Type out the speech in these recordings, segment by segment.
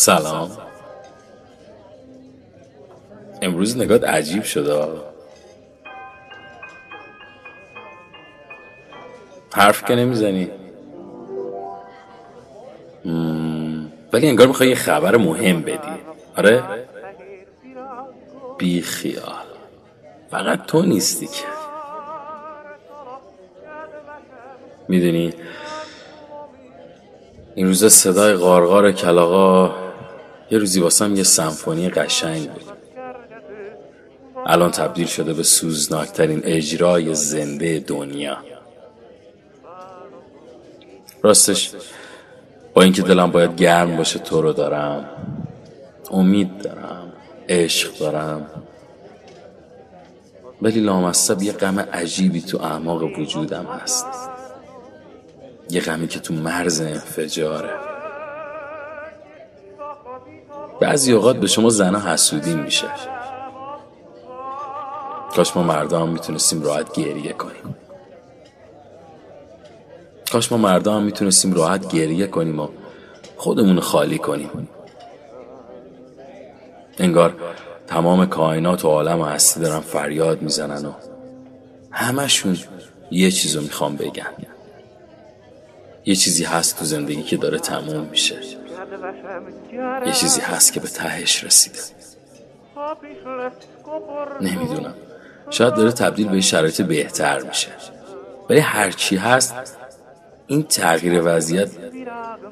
سلام. امروز نگات عجیب شده حرف که نمی‌زنی. ولی انگار می‌خوای یه خبر مهم بدی. آره؟ بی خیال. فقط تو نیستی که. می‌دونی؟ این روزا صدای غارغار کلاغا یه روزی واسم یه سمفونی قشنگ بود. الان تبدیل شده به سوزناکترین اجرای زنده دنیا. راستش با اینکه دلم باید گرم باشه تو رو دارم. امید دارم عشق دارم. ولی لامصب یه غم عجیبی تو اعماق وجودم هست. یه غمی که تو مرز انفجاره. بعضی اوقات به شما زنها حسودی میشه. کاش ما مردم می‌تونستیم راحت گریه کنیم. کاش ما مردم می‌تونستیم راحت گریه کنیم و خودمون خالی کنیم. انگار تمام کائنات و عالم و هستی دارن فریاد می‌زنن و همشون یه چیزو می‌خوام بگن. یه چیزی هست تو زندگی که داره تموم میشه. یه چیزی هست که به تهش رسیده. نمی‌دونم. شاید داره تبدیل به شرایط بهتر میشه. ولی هرچی هست این تغییر وضعیت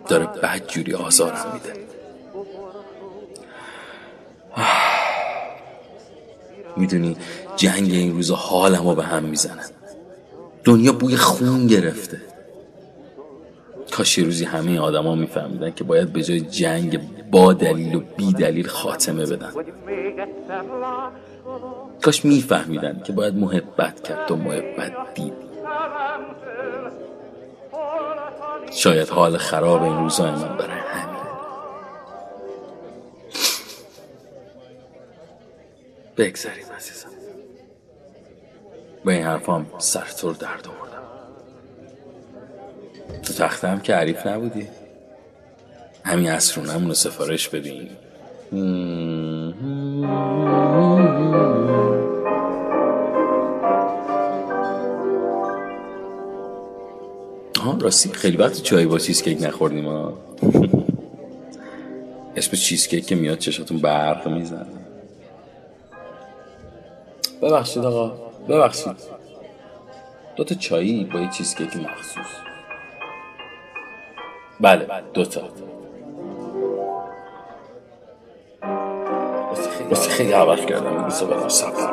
داره بد جوری آزارم میده. می‌دونی جنگ این روزا حالمو به هم می‌زنه. دنیا بوی خون گرفته. کاش یه روزی همه آدما میفهمیدن که باید به جای جنگ با دلیل و بی دلیل خاتمه بدن. کاش میفهمیدن که باید محبت کرد تو محبت دید. شاید حال خراب این روزای من برای همین. بگذاریم عزیزم. با این حرفام سرتور درد آوردم. تو تختم که عریف نبودی. همین اصرونمون رو سفارش بدیم آها راستی خیلی وقت چای با چیز کیک نخوردیم ها اسم چیز کیک که میاد چشاتون برق می‌زنه. ببخشید آقا ببخشید. دوتا چایی با یه چیز کیک مخصوص. بله دوتا راستی خیلی عوض کردم. این روزا برم سفر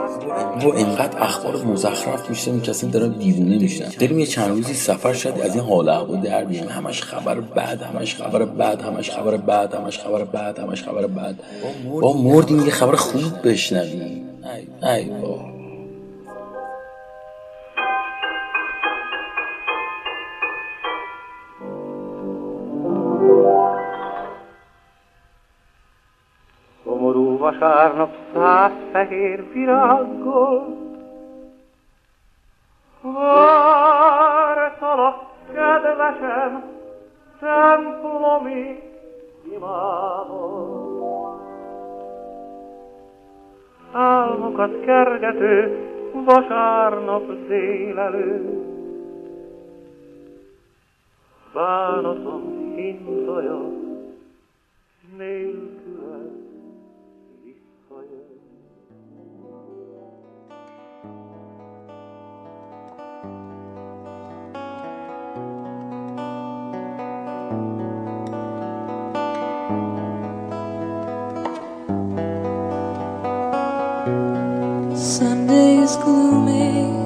و اینقدر اخبار مزخرف میشه که اصلا دارم دیوونه میشن داریم یه چند روزی سفر شد از این حال احوال در بیایم همش خبر بعد همش خبر بعد همش خبر بعد همش خبر بعد همش خبر بعد با مردیم. یه خبر خوب بشنویم. ای ای با. Vasárnap száz fehér virággal, Vártalak, kedvesem, templomi imádon. Álmokat kergető vasárnap délelő, Bánatom hintaja nélküle Sunday is gloomy.